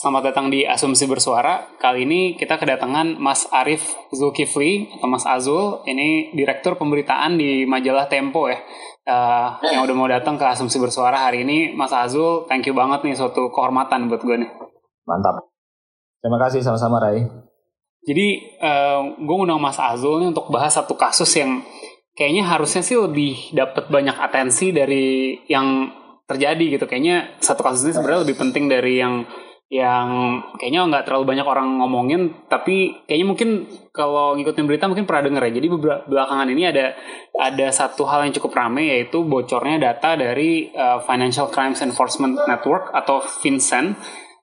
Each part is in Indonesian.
Selamat datang di Asumsi Bersuara. Kali ini kita kedatangan Mas Arif Zulkifli atau Mas Azul. Ini direktur pemberitaan di majalah Tempo ya. Uh, yang udah mau datang ke Asumsi Bersuara hari ini, Mas Azul, thank you banget nih suatu kehormatan buat gue nih. Mantap. Terima kasih sama-sama Rai. Jadi uh, gue ngundang Mas Azul nih untuk bahas satu kasus yang kayaknya harusnya sih lebih dapat banyak atensi dari yang terjadi gitu. Kayaknya satu kasus ini sebenarnya lebih penting dari yang yang kayaknya nggak terlalu banyak orang ngomongin tapi kayaknya mungkin kalau ngikutin berita mungkin pernah denger ya. Jadi belakangan ini ada ada satu hal yang cukup rame yaitu bocornya data dari uh, Financial Crimes Enforcement Network atau FinCEN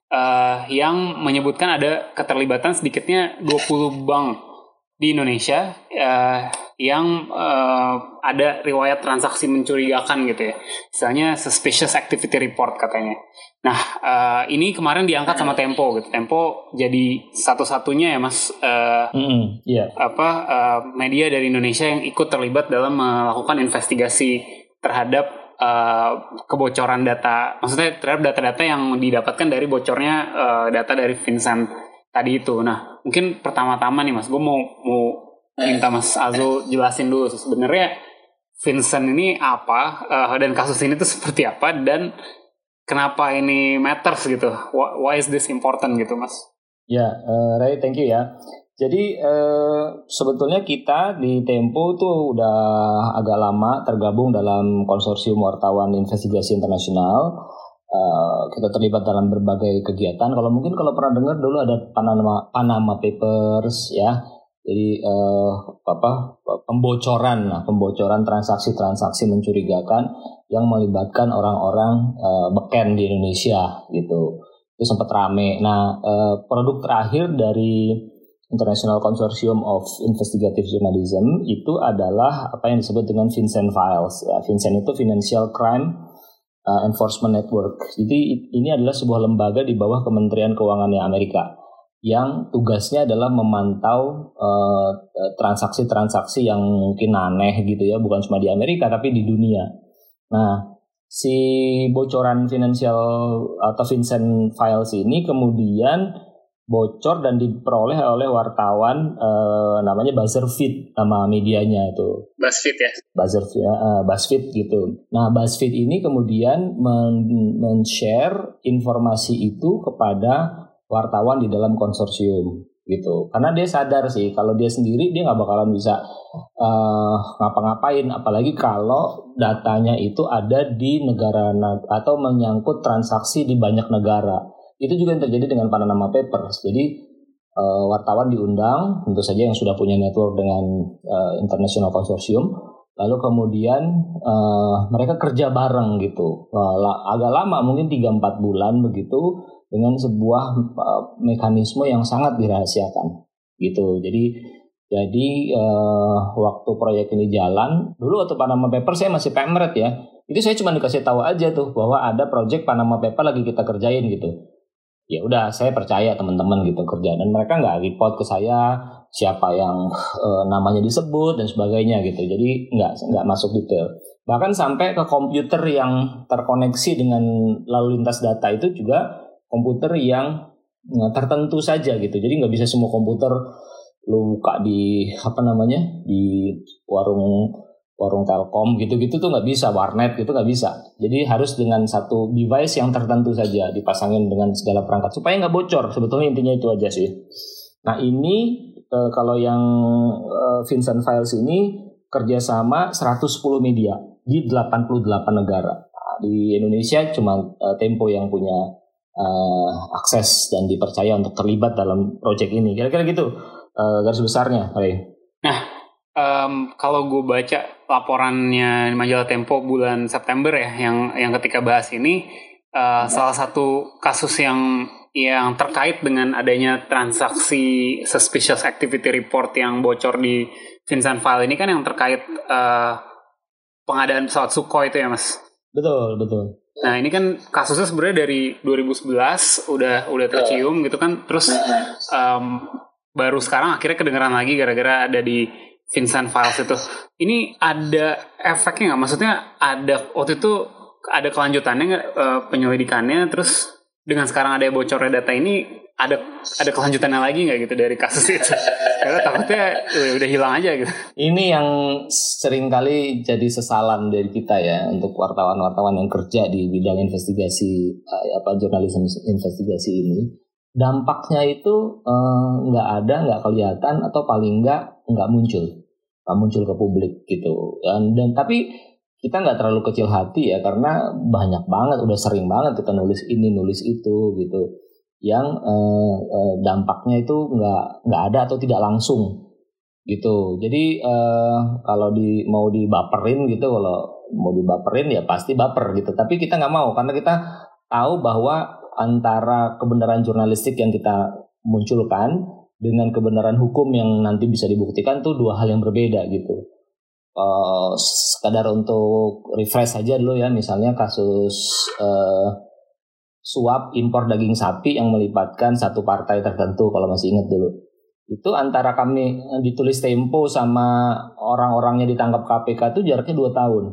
uh, yang menyebutkan ada keterlibatan sedikitnya 20 bank di Indonesia uh, yang uh, ada riwayat transaksi mencurigakan gitu ya. Misalnya suspicious activity report katanya. Nah, uh, ini kemarin diangkat sama Tempo gitu. Tempo jadi satu-satunya ya Mas uh, mm -hmm. yeah. apa uh, media dari Indonesia yang ikut terlibat dalam melakukan investigasi terhadap uh, kebocoran data. Maksudnya terhadap data-data yang didapatkan dari bocornya uh, data dari Vincent tadi itu. Nah, mungkin pertama-tama nih Mas, gue mau mau minta Mas Azul jelasin dulu sebenarnya Vincent ini apa uh, dan kasus ini tuh seperti apa dan kenapa ini matters gitu. Why, is this important gitu, Mas? Ya, uh, Ray, thank you ya. Jadi uh, sebetulnya kita di Tempo tuh udah agak lama tergabung dalam konsorsium wartawan investigasi internasional uh, kita terlibat dalam berbagai kegiatan. Kalau mungkin kalau pernah dengar dulu ada Panama Panama Papers ya. Jadi uh, apa pembocoran nah, pembocoran transaksi-transaksi mencurigakan yang melibatkan orang-orang uh, beken di Indonesia gitu. Itu sempat rame. Nah, uh, produk terakhir dari International Consortium of Investigative Journalism itu adalah apa yang disebut dengan Vincent Files. Ya, Vincent itu Financial Crime uh, Enforcement Network. Jadi ini adalah sebuah lembaga di bawah Kementerian Keuangannya Amerika yang tugasnya adalah memantau uh, transaksi-transaksi yang mungkin aneh gitu ya, bukan cuma di Amerika tapi di dunia. Nah, si bocoran finansial atau Vincent Files ini kemudian bocor dan diperoleh oleh wartawan uh, namanya BuzzFeed nama medianya itu. BuzzFeed ya. BuzzFeed, uh, BuzzFeed gitu. Nah BuzzFeed ini kemudian men-share informasi itu kepada wartawan di dalam konsorsium gitu. Karena dia sadar sih kalau dia sendiri dia nggak bakalan bisa uh, ngapa-ngapain, apalagi kalau datanya itu ada di negara atau menyangkut transaksi di banyak negara itu juga yang terjadi dengan Panama Papers. Jadi uh, wartawan diundang, tentu saja yang sudah punya network dengan uh, international consortium, lalu kemudian uh, mereka kerja bareng gitu, uh, agak lama mungkin 3-4 bulan begitu dengan sebuah uh, mekanisme yang sangat dirahasiakan gitu. Jadi jadi uh, waktu proyek ini jalan, dulu waktu Panama Papers saya masih pemret ya. Itu saya cuma dikasih tahu aja tuh bahwa ada project Panama Paper lagi kita kerjain gitu ya udah saya percaya teman-teman gitu kerja. Dan mereka nggak report ke saya siapa yang e, namanya disebut dan sebagainya gitu. Jadi nggak nggak masuk detail. Bahkan sampai ke komputer yang terkoneksi dengan lalu lintas data itu juga komputer yang e, tertentu saja gitu. Jadi nggak bisa semua komputer lu buka di apa namanya di warung warung telkom gitu-gitu tuh nggak bisa warnet gitu nggak bisa. Jadi harus dengan satu device yang tertentu saja dipasangin dengan segala perangkat supaya nggak bocor. Sebetulnya intinya itu aja sih. Nah ini e, kalau yang e, Vincent Files ini kerjasama 110 media di 88 negara. Nah, di Indonesia cuma e, Tempo yang punya akses dan dipercaya untuk terlibat dalam proyek ini. Kira-kira gitu garis besarnya Ray. nah um, kalau gue baca laporannya majalah Tempo bulan September ya, yang yang ketika bahas ini uh, salah satu kasus yang yang terkait dengan adanya transaksi suspicious activity report yang bocor di Vincent File ini kan yang terkait uh, pengadaan pesawat Sukhoi itu ya mas? Betul betul. Nah ini kan kasusnya sebenarnya dari 2011 udah udah tercium gitu kan, terus um, baru sekarang akhirnya kedengeran lagi gara-gara ada di Vincent Files itu. Ini ada efeknya nggak? Maksudnya ada waktu itu ada kelanjutannya nggak uh, penyelidikannya? Terus dengan sekarang ada bocornya data ini ada ada kelanjutannya lagi nggak gitu dari kasus itu? Karena takutnya udah, udah hilang aja gitu. Ini yang sering kali jadi sesalan dari kita ya untuk wartawan-wartawan yang kerja di bidang investigasi uh, apa jurnalisme investigasi ini. Dampaknya itu eh, nggak uh, ada, nggak kelihatan atau paling nggak nggak muncul, nggak muncul ke publik gitu. Dan, dan tapi kita nggak terlalu kecil hati ya karena banyak banget, udah sering banget kita nulis ini nulis itu gitu. Yang eh, eh, dampaknya itu nggak nggak ada atau tidak langsung gitu. Jadi eh, kalau di mau dibaperin gitu kalau mau dibaperin ya pasti baper gitu. Tapi kita nggak mau karena kita tahu bahwa antara kebenaran jurnalistik yang kita munculkan dengan kebenaran hukum yang nanti bisa dibuktikan tuh dua hal yang berbeda gitu uh, sekadar untuk refresh saja dulu ya misalnya kasus uh, suap impor daging sapi yang melibatkan satu partai tertentu kalau masih ingat dulu. Itu antara kami eh, ditulis Tempo sama orang-orangnya ditangkap KPK itu jaraknya dua tahun.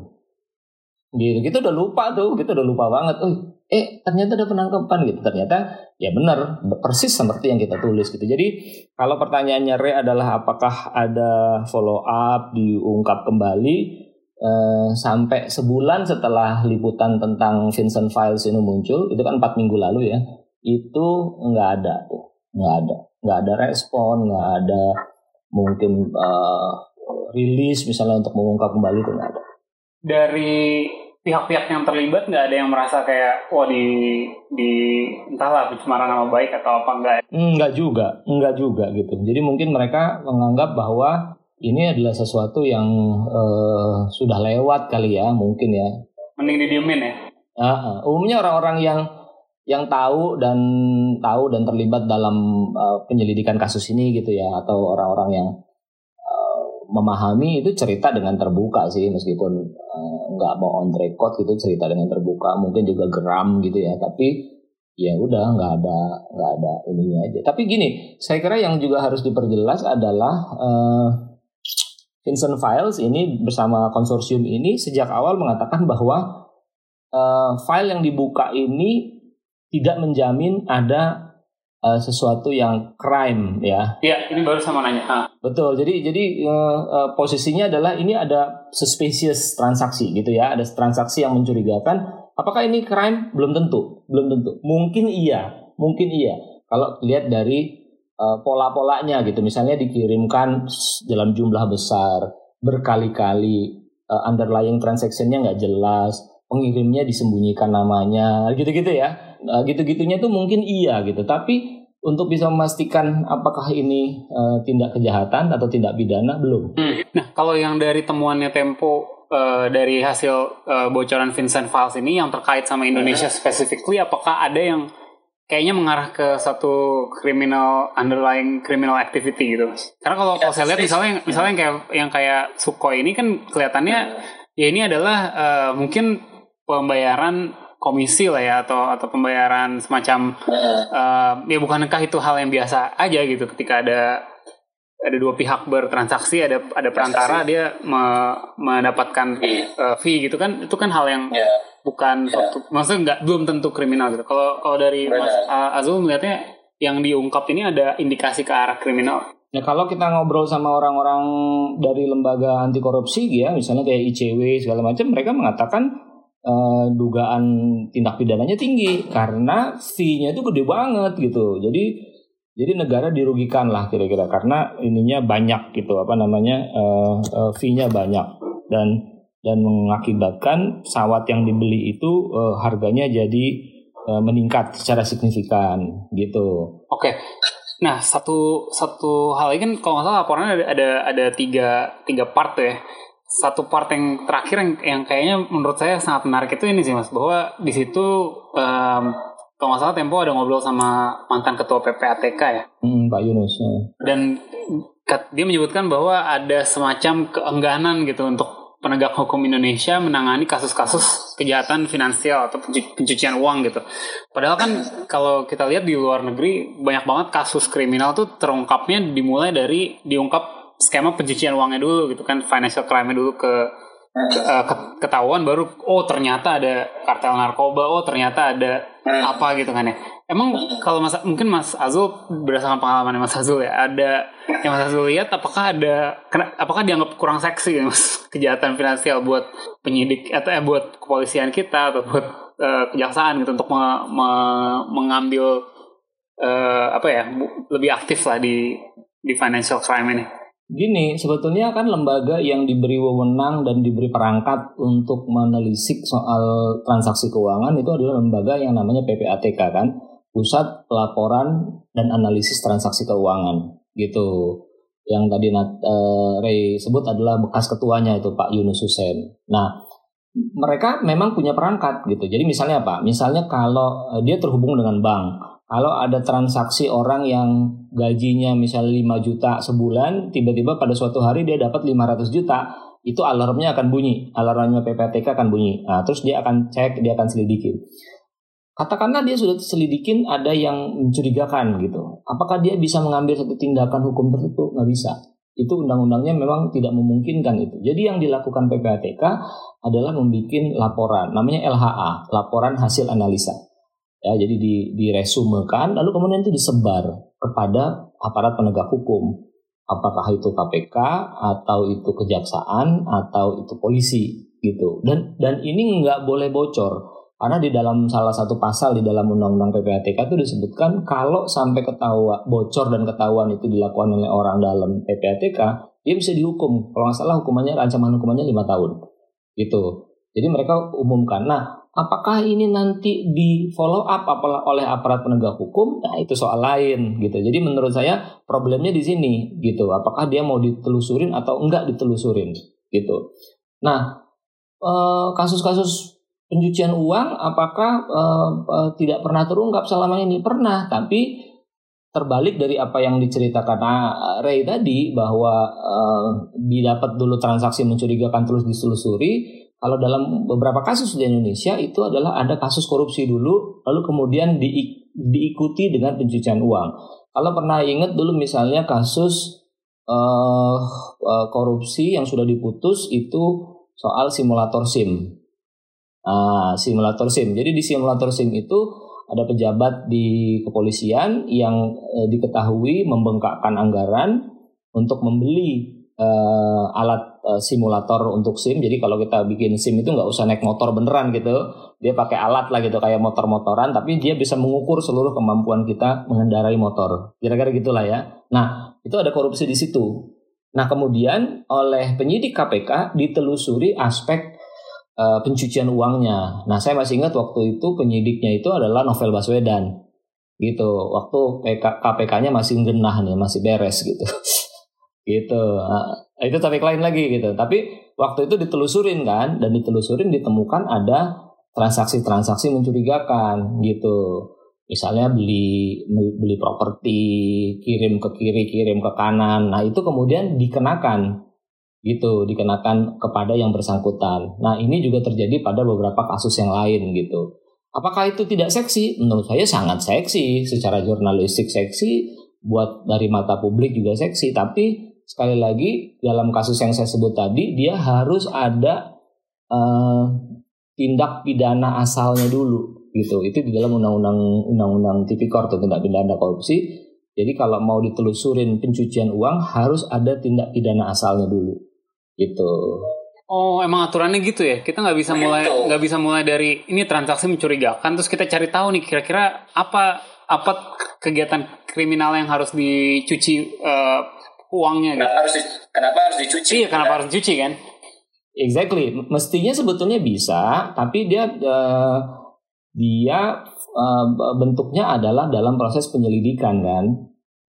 Gitu, kita udah lupa tuh, kita udah lupa banget. Oh, eh ternyata ada penangkapan gitu. Ternyata ya benar, persis seperti yang kita tulis gitu. Jadi kalau pertanyaannya Re adalah apakah ada follow up, diungkap kembali, Uh, sampai sebulan setelah liputan tentang Vincent Files ini muncul, itu kan empat minggu lalu ya, itu nggak ada tuh, nggak ada, nggak ada respon, nggak ada mungkin uh, rilis misalnya untuk mengungkap kembali itu nggak ada. Dari pihak-pihak yang terlibat nggak ada yang merasa kayak wah di di entahlah pencemaran nama baik atau apa enggak? Enggak juga, enggak juga gitu. Jadi mungkin mereka menganggap bahwa ini adalah sesuatu yang uh, sudah lewat kali ya mungkin ya mending didiemin ya uh, umumnya orang-orang yang yang tahu dan tahu dan terlibat dalam uh, penyelidikan kasus ini gitu ya atau orang-orang yang memahami itu cerita dengan terbuka sih meskipun uh, nggak mau on record gitu cerita dengan terbuka mungkin juga geram gitu ya tapi ya udah nggak ada nggak ada ininya aja. Tapi gini saya kira yang juga harus diperjelas adalah uh, Vincent Files ini bersama konsorsium ini sejak awal mengatakan bahwa uh, file yang dibuka ini tidak menjamin ada uh, sesuatu yang crime ya. Iya, ini baru sama nanya. Ah. Betul. Jadi jadi uh, uh, posisinya adalah ini ada suspicious transaksi gitu ya, ada transaksi yang mencurigakan. Apakah ini crime? Belum tentu, belum tentu. Mungkin iya, mungkin iya. Kalau lihat dari uh, pola-polanya gitu. Misalnya dikirimkan dalam jumlah besar, berkali-kali, uh, underlying transactionnya nggak jelas, pengirimnya disembunyikan namanya, gitu-gitu ya. Uh, gitu-gitunya tuh mungkin iya gitu. Tapi untuk bisa memastikan apakah ini uh, tindak kejahatan atau tindak pidana belum. Hmm. Nah, kalau yang dari temuannya Tempo uh, dari hasil uh, bocoran Vincent Files ini yang terkait sama Indonesia specifically, apakah ada yang kayaknya mengarah ke satu criminal underlying criminal activity gitu karena kalau ya, saya lihat misalnya misalnya yang kayak yang kayak Sukhoi ini kan kelihatannya ya ini adalah uh, mungkin pembayaran komisi lah ya atau atau pembayaran semacam uh, ya bukankah itu hal yang biasa aja gitu ketika ada ada dua pihak bertransaksi ada ada perantara dia me, mendapatkan uh, fee gitu kan itu kan hal yang yeah bukan yeah. suatu, maksudnya nggak belum tentu kriminal gitu. Kalau kalau dari Benar. Mas Azul melihatnya yang diungkap ini ada indikasi ke arah kriminal. Ya kalau kita ngobrol sama orang-orang dari lembaga anti korupsi ya, misalnya kayak ICW segala macam, mereka mengatakan uh, dugaan tindak pidananya tinggi karena fee-nya itu gede banget gitu. Jadi jadi negara dirugikan lah kira-kira karena ininya banyak gitu apa namanya uh, uh, fee-nya banyak dan dan mengakibatkan pesawat yang dibeli itu uh, harganya jadi uh, meningkat secara signifikan gitu. Oke. Nah satu satu hal ini kan kalau nggak salah laporannya ada ada, ada tiga tiga part ya. Satu part yang terakhir yang, yang kayaknya menurut saya sangat menarik itu ini sih mas bahwa di situ um, kalau nggak salah Tempo ada ngobrol sama mantan ketua PPATK ya. Hmm, Pak Yunus. Ya. Dan dia menyebutkan bahwa ada semacam keengganan gitu untuk penegak hukum Indonesia menangani kasus-kasus kejahatan finansial atau pencucian uang gitu. Padahal kan kalau kita lihat di luar negeri banyak banget kasus kriminal tuh terungkapnya dimulai dari diungkap skema pencucian uangnya dulu gitu kan financial crime-nya dulu ke uh, ketahuan baru oh ternyata ada kartel narkoba oh ternyata ada apa gitu kan ya. Emang kalau mas mungkin mas Azul berdasarkan pengalaman mas Azul ya ada yang mas Azul lihat apakah ada apakah dianggap kurang seksi ya mas? Kejahatan finansial buat penyidik atau eh, buat kepolisian kita atau buat uh, kejaksaan gitu untuk me, me, mengambil uh, apa ya lebih aktif lah di di financial crime ini Gini, sebetulnya kan lembaga yang diberi wewenang dan diberi perangkat untuk menelisik soal transaksi keuangan itu adalah lembaga yang namanya PPATK kan, Pusat Pelaporan dan Analisis Transaksi Keuangan gitu. Yang tadi uh, Ray sebut adalah bekas ketuanya itu Pak Yunus Hussein. Nah, mereka memang punya perangkat gitu. Jadi misalnya apa? Misalnya kalau uh, dia terhubung dengan bank, kalau ada transaksi orang yang gajinya misalnya 5 juta sebulan, tiba-tiba pada suatu hari dia dapat 500 juta, itu alarmnya akan bunyi, alarmnya PPTK akan bunyi. Nah, terus dia akan cek, dia akan selidikin. Katakanlah dia sudah selidikin ada yang mencurigakan gitu. Apakah dia bisa mengambil satu tindakan hukum tertentu? Nggak bisa. Itu undang-undangnya memang tidak memungkinkan itu. Jadi yang dilakukan PPATK adalah membuat laporan, namanya LHA, laporan hasil analisa ya jadi di diresumekan lalu kemudian itu disebar kepada aparat penegak hukum. Apakah itu KPK atau itu kejaksaan atau itu polisi gitu. Dan dan ini nggak boleh bocor karena di dalam salah satu pasal di dalam undang-undang PPATK itu disebutkan kalau sampai ketahuan bocor dan ketahuan itu dilakukan oleh orang dalam PPATK dia bisa dihukum. Kalau nggak salah hukumannya ancaman hukumannya lima tahun. Gitu. Jadi mereka umumkan. Nah Apakah ini nanti di follow up oleh aparat penegak hukum? Nah, itu soal lain gitu. Jadi menurut saya problemnya di sini gitu. Apakah dia mau ditelusurin atau enggak ditelusurin gitu. Nah, eh, kasus-kasus pencucian uang apakah uh, uh, tidak pernah terungkap selama ini? Pernah, tapi terbalik dari apa yang diceritakan uh, Ray tadi bahwa didapat dulu transaksi mencurigakan terus ditelusuri kalau dalam beberapa kasus di Indonesia itu adalah ada kasus korupsi dulu, lalu kemudian di, diikuti dengan pencucian uang. Kalau pernah ingat dulu misalnya kasus uh, uh, korupsi yang sudah diputus itu soal simulator SIM. Uh, simulator SIM. Jadi di simulator SIM itu ada pejabat di kepolisian yang uh, diketahui membengkakkan anggaran untuk membeli uh, alat uh, simulator untuk SIM. Jadi kalau kita bikin SIM itu nggak usah naik motor beneran gitu. Dia pakai alat lah gitu kayak motor-motoran tapi dia bisa mengukur seluruh kemampuan kita mengendarai motor. Kira-kira gitulah ya. Nah, itu ada korupsi di situ. Nah, kemudian oleh penyidik KPK ditelusuri aspek uh, pencucian uangnya. Nah, saya masih ingat waktu itu penyidiknya itu adalah Novel Baswedan. Gitu. Waktu KPK-nya masih genah nih, masih beres gitu. gitu nah, itu topik lain lagi gitu. Tapi waktu itu ditelusurin kan dan ditelusurin ditemukan ada transaksi-transaksi mencurigakan gitu. Misalnya beli beli properti kirim ke kiri kirim ke kanan. Nah itu kemudian dikenakan gitu dikenakan kepada yang bersangkutan. Nah ini juga terjadi pada beberapa kasus yang lain gitu. Apakah itu tidak seksi? Menurut saya sangat seksi. Secara jurnalistik seksi buat dari mata publik juga seksi. Tapi sekali lagi dalam kasus yang saya sebut tadi dia harus ada uh, tindak pidana asalnya dulu gitu. Itu di dalam undang-undang undang-undang tipikor atau tindak pidana korupsi. Jadi kalau mau ditelusurin pencucian uang harus ada tindak pidana asalnya dulu gitu. Oh emang aturannya gitu ya? Kita nggak bisa mulai nggak bisa mulai dari ini transaksi mencurigakan terus kita cari tahu nih kira-kira apa apa kegiatan kriminal yang harus dicuci uh, uangnya kenapa gitu. harus di, kenapa harus dicuci? Iya kenapa harus dicuci kan? Exactly. Mestinya sebetulnya bisa tapi dia uh, dia uh, bentuknya adalah dalam proses penyelidikan kan?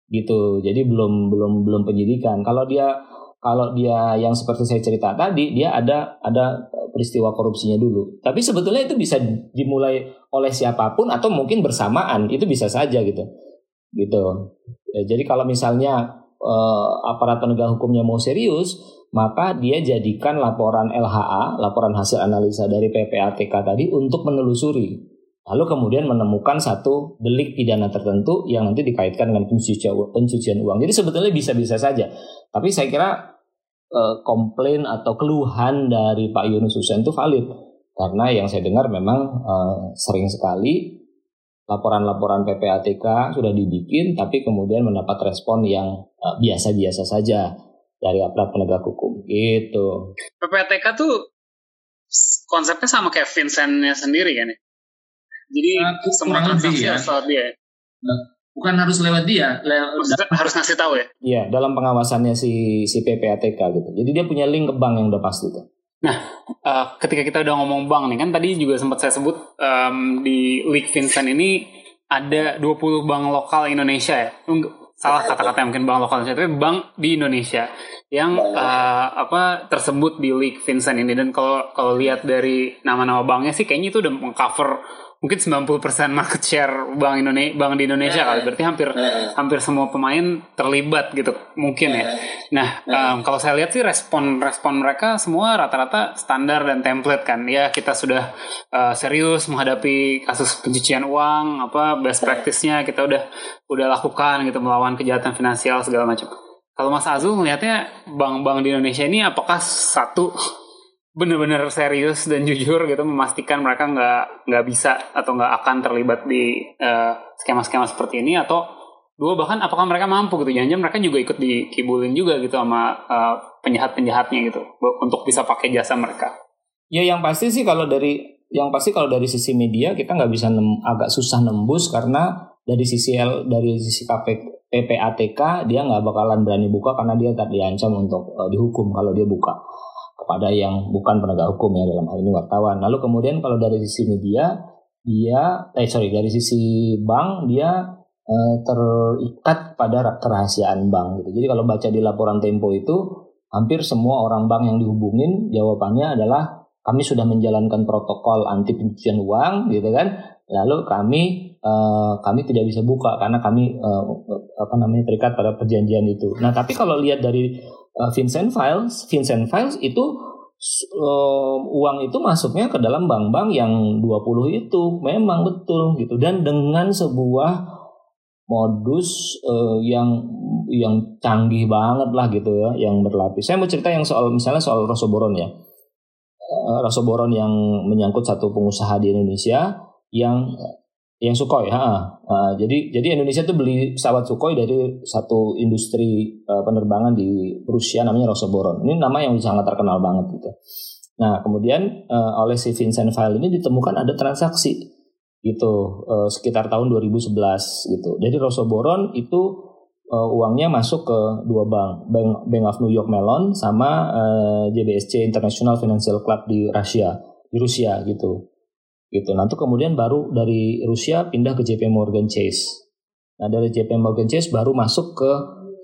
Gitu. Jadi belum belum belum penyidikan. Kalau dia kalau dia yang seperti saya cerita tadi dia ada ada peristiwa korupsinya dulu. Tapi sebetulnya itu bisa dimulai oleh siapa pun atau mungkin bersamaan. Itu bisa saja gitu, gitu. Ya, jadi kalau misalnya uh, aparat penegak hukumnya mau serius, maka dia jadikan laporan LHA, laporan hasil analisa dari PPATK tadi untuk menelusuri lalu kemudian menemukan satu delik pidana tertentu yang nanti dikaitkan dengan pencucian, uang. Jadi sebetulnya bisa-bisa saja. Tapi saya kira eh, komplain atau keluhan dari Pak Yunus Hussein itu valid karena yang saya dengar memang eh, sering sekali laporan-laporan PPATK sudah dibikin tapi kemudian mendapat respon yang eh, biasa-biasa saja dari aparat penegak hukum gitu. PPATK tuh konsepnya sama kayak Vincentnya sendiri kan ya? Jadi nah, semua transaksi ya. harus lewat dia. Nah, bukan harus lewat dia, lewat, harus ngasih tahu ya. Iya, dalam pengawasannya si si PPATK gitu. Jadi dia punya link ke bank yang udah pasti tuh. Nah, uh, ketika kita udah ngomong bank nih kan tadi juga sempat saya sebut um, di League Vincent ini ada 20 bank lokal Indonesia ya. Salah kata-kata mungkin bank lokal Indonesia, tapi bank di Indonesia yang uh, apa tersebut di League Vincent ini dan kalau kalau lihat dari nama-nama banknya sih kayaknya itu udah mengcover mungkin 90% market share bank Indonesia bank di Indonesia kali berarti hampir hampir semua pemain terlibat gitu mungkin ya. Nah um, kalau saya lihat sih respon respon mereka semua rata-rata standar dan template kan. Ya kita sudah uh, serius menghadapi kasus pencucian uang apa best practice-nya kita udah udah lakukan gitu melawan kejahatan finansial segala macam. Kalau Mas Azul melihatnya bank-bank di Indonesia ini apakah satu benar-benar serius dan jujur gitu memastikan mereka nggak nggak bisa atau nggak akan terlibat di eh, skema-skema seperti ini atau dua bahkan apakah mereka mampu gitu. Jangan-jangan mereka juga ikut dikibulin juga gitu sama uh, penjahat-penjahatnya gitu untuk bisa pakai jasa mereka. Ya yang pasti sih kalau dari yang pasti kalau dari sisi media kita nggak bisa nem, agak susah nembus karena dari sisi L, dari sisi KP, PPATK dia nggak bakalan berani buka karena dia tak diancam untuk uh, dihukum kalau dia buka kepada yang bukan penegak hukum ya dalam hal ini wartawan. Lalu kemudian kalau dari sisi media dia eh sorry dari sisi bank dia eh, terikat pada kerahasiaan bank gitu. Jadi kalau baca di laporan Tempo itu hampir semua orang bank yang dihubungin jawabannya adalah kami sudah menjalankan protokol anti pencucian uang gitu kan. Lalu kami eh, kami tidak bisa buka karena kami eh, apa namanya terikat pada perjanjian itu. Nah, tapi kalau lihat dari uh, Vincent Files, Vincent Files itu uh, uang itu masuknya ke dalam bank-bank yang 20 itu memang betul gitu dan dengan sebuah modus uh, yang yang canggih banget lah gitu ya yang berlapis. Saya mau cerita yang soal misalnya soal Rosoboron ya. Uh, Rosoboron yang menyangkut satu pengusaha di Indonesia yang yang Sukhoi, ha. Nah, jadi jadi Indonesia tuh beli pesawat Sukhoi dari satu industri uh, penerbangan di Rusia namanya Rosoboron. Ini nama yang sangat terkenal banget gitu. Nah, kemudian uh, oleh si Vincent File ini ditemukan ada transaksi gitu uh, sekitar tahun 2011 gitu. Jadi Rosoboron itu uh, uangnya masuk ke dua bank, Bank Bank of New York Mellon sama uh, JBSC International Financial Club di Rusia, di Rusia gitu gitu. Nanti kemudian baru dari Rusia pindah ke JP Morgan Chase. Nah dari JP Morgan Chase baru masuk ke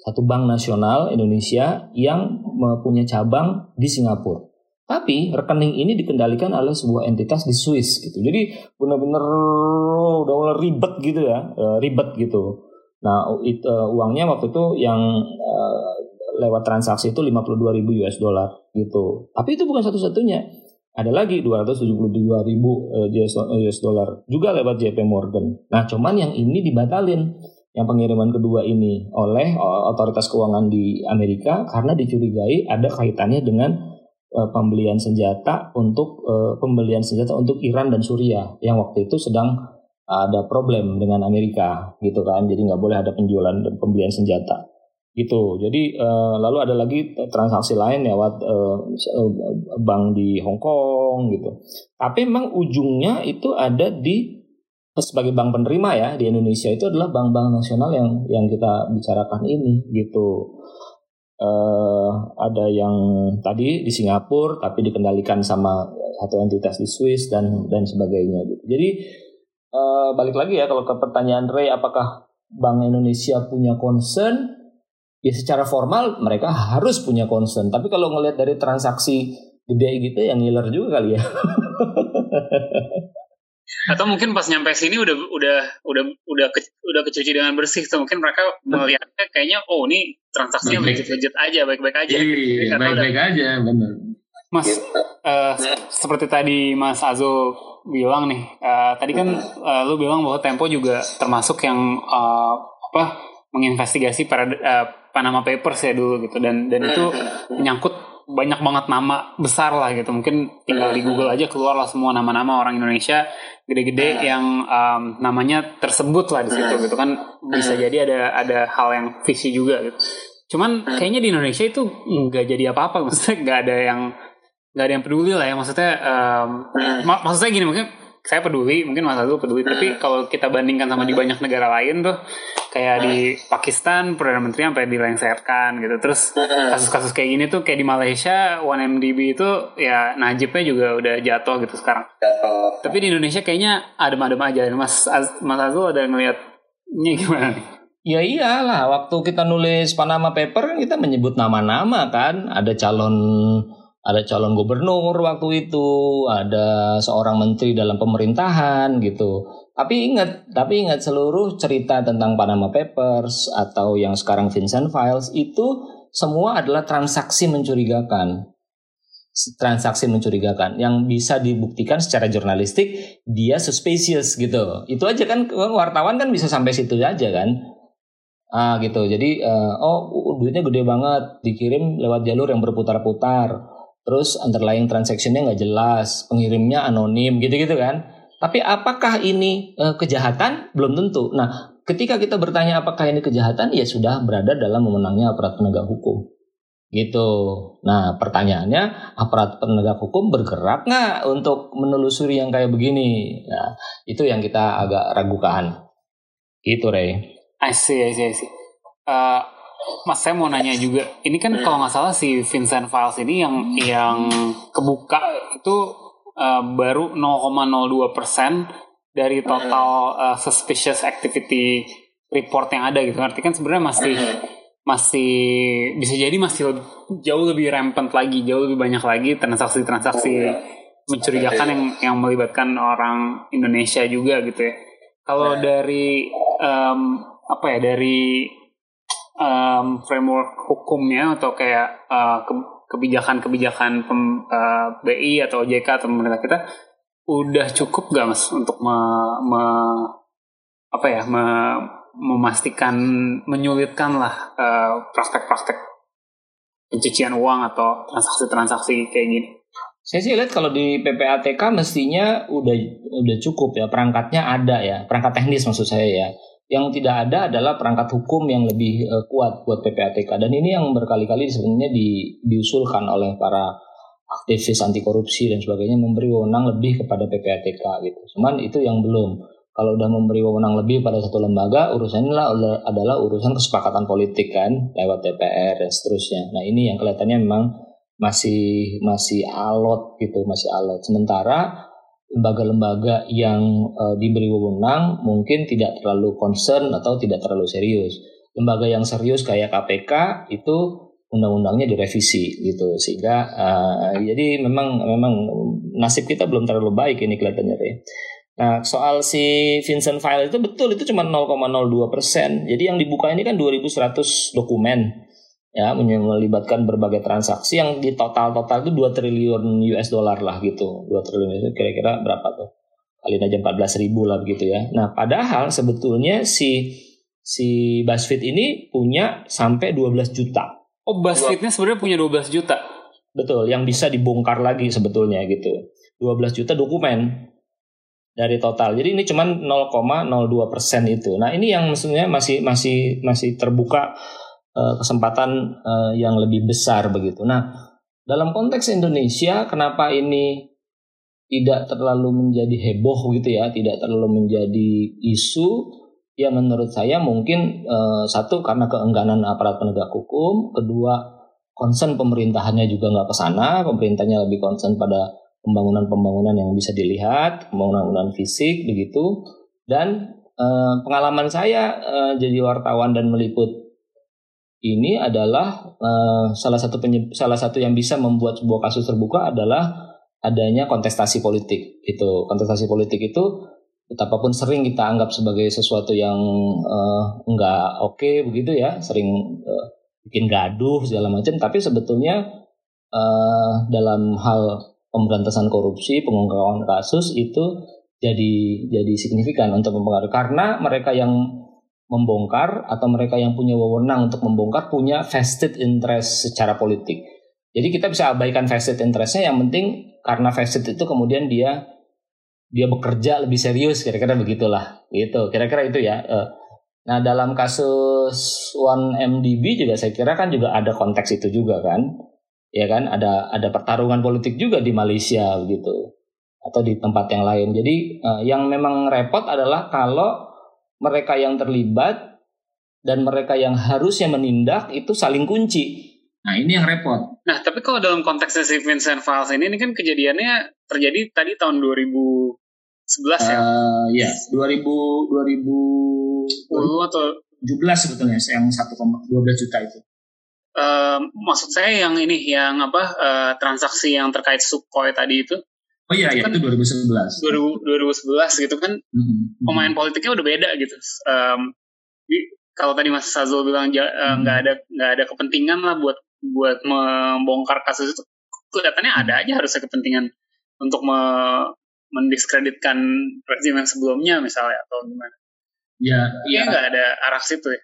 satu bank nasional Indonesia yang mempunyai cabang di Singapura. Tapi rekening ini dikendalikan oleh sebuah entitas di Swiss gitu. Jadi benar-benar udah mulai ribet gitu ya, eh, ribet gitu. Nah, it, uh, uangnya waktu itu yang uh, lewat transaksi itu 52 ribu US dollar gitu. Tapi itu bukan satu-satunya ada lagi 272 ribu eh, US dollar juga lewat JP Morgan. Nah, cuman yang ini dibatalin yang pengiriman kedua ini oleh eh, otoritas keuangan di Amerika karena dicurigai ada kaitannya dengan pembelian senjata untuk pembelian senjata untuk Iran dan Suriah yang waktu itu sedang ada problem dengan Amerika gitu kan. Jadi nggak boleh ada penjualan dan pembelian senjata gitu. Jadi uh, lalu ada lagi transaksi lain lewat uh, bank di Hong Kong gitu. Tapi memang ujungnya itu ada di sebagai bank penerima ya di Indonesia itu adalah bank-bank nasional yang yang kita bicarakan ini gitu. Uh, ada yang tadi di Singapura tapi dikendalikan sama satu entitas di Swiss dan dan sebagainya gitu. Jadi uh, balik lagi ya kalau ke pertanyaan Ray apakah Bank Indonesia punya concern ya secara formal mereka harus punya concern. Tapi kalau ngelihat dari transaksi gede gitu yang ngiler juga kali ya. Atau mungkin pas nyampe sini udah udah udah udah ke, udah kecuci dengan bersih, so mungkin mereka melihatnya kayaknya oh ini transaksinya Baik-baik. legit legit aja, baik baik aja. Iya, Karena baik-baik aja, bener. Mas, eh, seperti tadi Mas Azul bilang nih, eh, tadi kan eh, lu bilang bahwa Tempo juga termasuk yang eh, apa menginvestigasi para eh, Panama Papers ya dulu gitu. Dan dan itu menyangkut banyak banget nama besar lah gitu. Mungkin tinggal di Google aja keluar lah semua nama-nama orang Indonesia gede-gede yang em, namanya tersebut lah di situ gitu kan. Bisa jadi ada ada hal yang fishy juga gitu. Cuman kayaknya di Indonesia itu nggak jadi apa-apa. Maksudnya nggak ada yang nggak ada yang peduli lah ya. Maksudnya em, mak- maksud saya gini mungkin saya peduli mungkin Mas Azul peduli tapi kalau kita bandingkan sama di banyak negara lain tuh kayak di Pakistan perdana menteri sampai dilengserkan gitu. Terus kasus-kasus kayak gini tuh kayak di Malaysia 1MDB itu ya Najibnya juga udah jatuh gitu sekarang. Tapi di Indonesia kayaknya adem-adem aja. Mas Az- Mas Azul ada ngeliatnya gimana nih? Ya iyalah, waktu kita nulis Panama Paper kan kita menyebut nama-nama kan, ada calon ada calon gubernur waktu itu, ada seorang menteri dalam pemerintahan gitu. Tapi ingat, tapi ingat seluruh cerita tentang Panama Papers atau yang sekarang Vincent Files itu semua adalah transaksi mencurigakan. Transaksi mencurigakan yang bisa dibuktikan secara jurnalistik dia suspicious gitu. Itu aja kan wartawan kan bisa sampai situ aja kan. Ah gitu. Jadi eh, oh duitnya gede banget dikirim lewat jalur yang berputar-putar. Terus underlying transaction-nya nggak jelas, pengirimnya anonim gitu-gitu kan. Tapi apakah ini eh, kejahatan? Belum tentu. Nah, ketika kita bertanya apakah ini kejahatan, ya sudah berada dalam memenangnya aparat penegak hukum. Gitu. Nah, pertanyaannya aparat penegak hukum bergerak nggak untuk menelusuri yang kayak begini? Nah, itu yang kita agak ragukan. Gitu, Ray. I see, I see, I see. Eh, Mas saya mau nanya juga, ini kan kalau nggak salah si Vincent Files ini yang yang kebuka itu eh, baru 0,02 persen dari total eh, suspicious activity report yang ada gitu. Artinya kan sebenarnya masih masih bisa jadi masih lebih- jauh lebih rampant lagi, jauh lebih banyak lagi transaksi-transaksi mencurigakan yang yang melibatkan orang Indonesia juga gitu ya. Kalau dari em, apa ya dari em, framework hukumnya atau kayak eh, ke- kebijakan-kebijakan eh, BI atau OJK atau pemerintah kita udah cukup gak mas untuk me- me- apa ya me- memastikan menyulitkan lah eh, praktek-praktek pencucian uang atau transaksi-transaksi kayak gini. Saya sih lihat kalau di PPATK mestinya udah udah cukup ya perangkatnya ada ya perangkat teknis maksud saya ya. Yang tidak ada adalah perangkat hukum yang lebih eh, kuat buat PPATK dan ini yang berkali-kali sebenarnya di, diusulkan oleh para aktivis anti korupsi dan sebagainya memberi wewenang lebih kepada PPATK gitu. Cuman itu yang belum. Kalau udah memberi wewenang lebih pada satu lembaga, urusannya lah adalah urusan kesepakatan politik kan lewat DPR dan seterusnya. Nah ini yang kelihatannya memang masih masih alot gitu, masih alot. Sementara lembaga-lembaga yang eh, diberi wewenang mungkin tidak terlalu concern atau tidak terlalu serius. Lembaga yang serius kayak KPK itu undang-undangnya direvisi gitu sehingga eh, jadi memang memang nasib kita belum terlalu baik ini kelihatannya Re. Nah soal si Vincent File itu betul itu cuma 0,02 persen. Jadi yang dibuka ini kan 2.100 dokumen ya melibatkan berbagai transaksi yang di total total itu 2 triliun US dollar lah gitu. 2 triliun itu kira-kira berapa tuh? Kali aja 14 ribu lah begitu ya. Nah padahal sebetulnya si si BuzzFeed ini punya sampai 12 juta. Oh, BuzzFeed-nya sebenarnya punya 12 juta. betul yang bisa dibongkar lagi sebetulnya gitu. 12 juta dokumen dari total. Jadi ini cuman 0,02 persen itu. Nah ini yang maksudnya masih masih masih terbuka eh, kesempatan eh, yang lebih besar begitu. Nah, dalam konteks Indonesia, kenapa ini tidak terlalu menjadi heboh gitu ya, tidak terlalu menjadi isu? Ya menurut saya mungkin eh, satu karena keengganan aparat penegak hukum, kedua concern pemerintahannya juga nggak ke sana, pemerintahnya lebih concern pada pembangunan-pembangunan yang bisa dilihat, pembangunan fisik begitu, dan eh, pengalaman saya eh, jadi wartawan dan meliput ini adalah uh, salah satu salah satu yang bisa membuat sebuah kasus terbuka adalah adanya kontestasi politik gitu. Kontestasi politik itu betapapun sering kita anggap sebagai sesuatu yang uh, enggak oke okay, begitu ya sering uh, bikin gaduh segala macam. Tapi sebetulnya uh, dalam hal pemberantasan korupsi pengungkapan kasus itu jadi jadi signifikan untuk mempengaruhi. Karena mereka yang membongkar atau mereka yang punya wewenang untuk membongkar punya vested interest secara politik jadi kita bisa abaikan vested interestnya yang penting karena vested itu kemudian dia dia bekerja lebih serius kira-kira begitulah gitu kira-kira itu ya. Eh, nah dalam kasus One MDB juga saya kira kan juga ada konteks itu juga kan ya kan ada ada pertarungan politik juga di Malaysia gitu atau di tempat yang lain. Jadi eh, yang memang repot adalah kalau mereka yang terlibat dan mereka yang harusnya menindak itu saling kunci Nah ini yang repot. Nah tapi kalau dalam konteksnya si Vincent Files ini, ini kan kejadiannya terjadi tadi tahun 2011 ya? Uh, ya, 2000 2010 atau 17 sebetulnya yang 1,12 juta itu. Uh, maksud saya yang ini yang apa uh, transaksi yang terkait Sukhoi tadi itu. Oh iya, itu, ya, kan itu 2011. 2011 gitu kan mm-hmm. pemain politiknya udah beda gitu. Um, kalau tadi Mas Sazul bilang nggak uh, ada nggak ada kepentingan lah buat buat membongkar kasus itu kelihatannya ada aja harusnya kepentingan untuk me mendiskreditkan rezim yang sebelumnya misalnya atau gimana? Ya, iya nggak ada arah situ ya.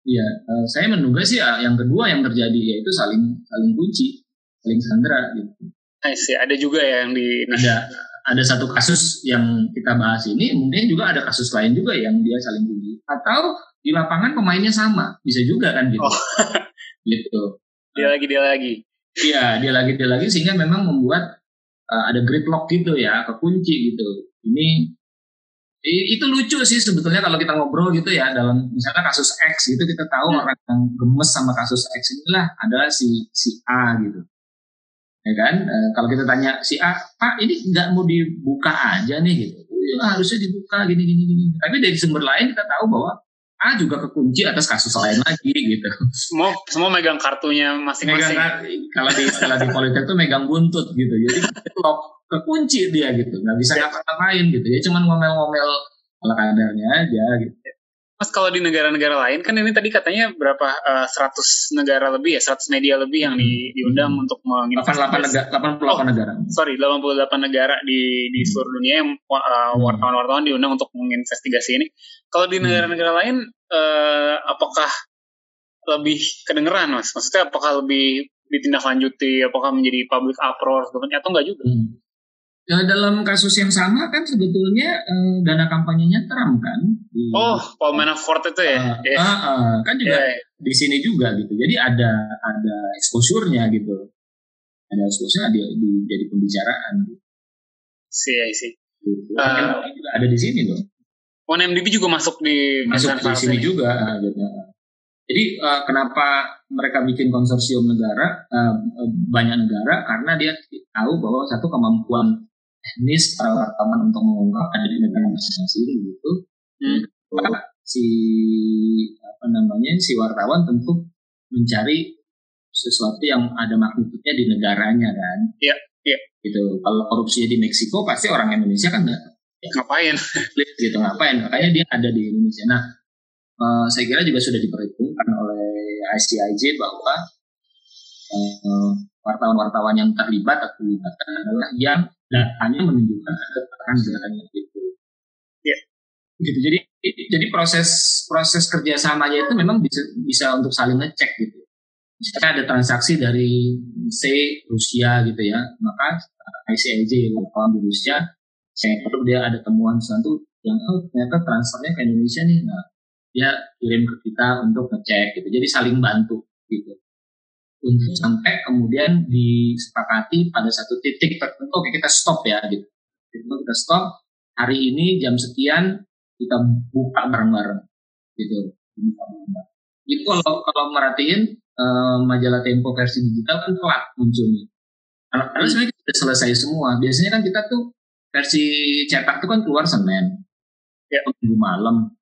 Iya, uh, saya menduga sih uh, yang kedua yang terjadi yaitu saling saling kunci, saling sandra gitu. I see. Ada juga ya yang di ada ada satu kasus yang kita bahas ini, mungkin juga ada kasus lain juga yang dia saling kunci. Atau di lapangan pemainnya sama, bisa juga kan gitu. Oh. gitu dia lagi dia lagi iya dia lagi dia lagi sehingga memang membuat uh, ada gridlock gitu ya kekunci gitu ini itu lucu sih sebetulnya kalau kita ngobrol gitu ya dalam misalnya kasus X gitu kita tahu hmm. orang yang gemes sama kasus X inilah adalah si si A gitu ya kan e, kalau kita tanya si A Pak ini nggak mau dibuka aja nih gitu ya, harusnya dibuka gini gini gini tapi dari sumber lain kita tahu bahwa A juga kekunci atas kasus lain lagi gitu. Semua semua megang kartunya masing-masing. kalau di istilah di politik tuh megang buntut gitu. Jadi lock kekunci dia gitu, nggak bisa ya. ngapa-ngapain gitu. Ya cuman ngomel-ngomel ala kadarnya aja gitu. Mas kalau di negara-negara lain kan ini tadi katanya berapa uh, eh, 100 negara lebih ya 100 media lebih yang di, hmm. diundang hmm. untuk menginvestigasi 88 negara 88 oh, negara. Sorry 88 negara di di hmm. seluruh dunia yang uh, wartawan-wartawan diundang untuk menginvestigasi ini. Kalau di negara-negara lain uh, apakah lebih kedengeran Mas? Maksudnya apakah lebih ditindaklanjuti apakah menjadi public uproar atau enggak juga? Hmm. Ya, dalam kasus yang sama kan sebetulnya uh, dana kampanyenya Trump kan. Di, oh, Paul Manafort itu ya? Uh, yeah. uh, uh, kan juga yeah. di sini juga gitu. Jadi ada ada exposure-nya gitu. Ada exposure di, di jadi pembicaraan. Gitu. Si, si. Gitu. Uh, juga ada di sini loh. OneMDB juga masuk di masuk di sini juga. Uh, gitu. Jadi uh, kenapa mereka bikin konsorsium negara uh, banyak negara karena dia tahu bahwa satu kemampuan teknis para wartawan untuk mengungkap negara masing-masing gitu. Hmm. Si apa namanya si wartawan tentu mencari sesuatu yang ada magnitudnya di negaranya kan. Iya. Iya. Gitu. Kalau korupsinya di Meksiko pasti orang Indonesia kan nggak ya, ngapain gitu ngapain makanya dia ada di Indonesia. Nah uh, saya kira juga sudah diperhitungkan oleh ICIJ bahwa uh, wartawan-wartawan yang terlibat atau dilibatkan adalah yang datanya menunjukkan ada gerakan gerakan itu. Ya. Gitu. Jadi jadi proses proses kerjasamanya itu memang bisa bisa untuk saling ngecek gitu. Misalnya ada transaksi dari C Rusia gitu ya, maka ICIJ wartawan di Rusia, saya perlu dia ada temuan sesuatu yang oh ternyata transfernya ke Indonesia nih, nah dia kirim ke kita untuk ngecek gitu. Jadi saling bantu gitu untuk sampai kemudian disepakati pada satu titik tertentu oke kita stop ya gitu. Itu kita stop hari ini jam sekian kita buka bareng-bareng gitu. Buka bareng-bareng. Itu kalau kalau merhatiin uh, majalah Tempo versi digital kan telat munculnya. Karena sebenarnya sudah selesai semua. Biasanya kan kita tuh versi cetak itu kan keluar Senin ya minggu malam.